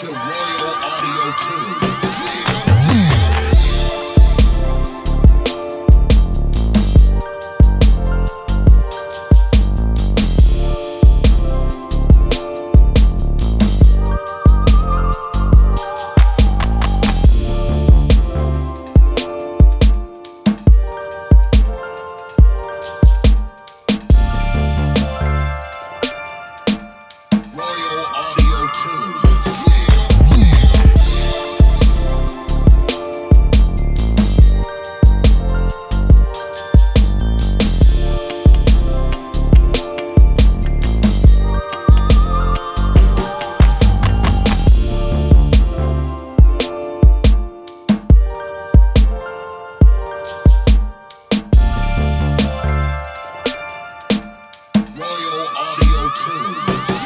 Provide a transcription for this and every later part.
to Royal Audio 2. two.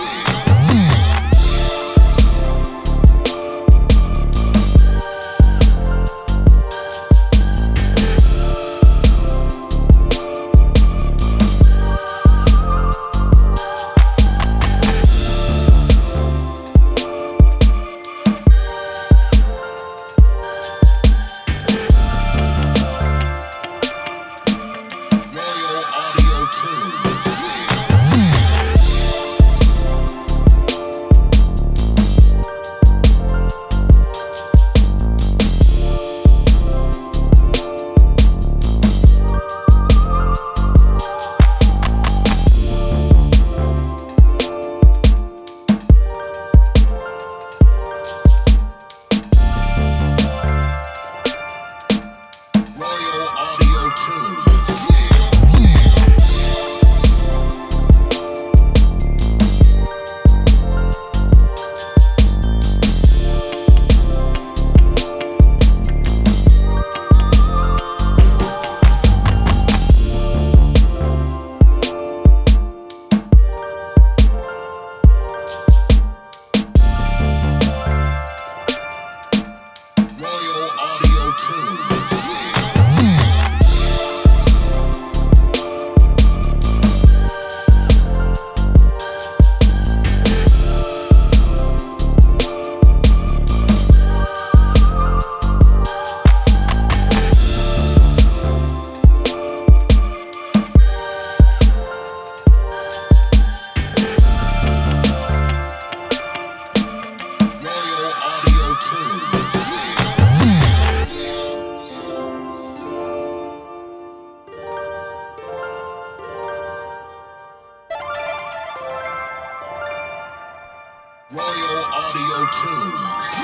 Royal Audio Tunes.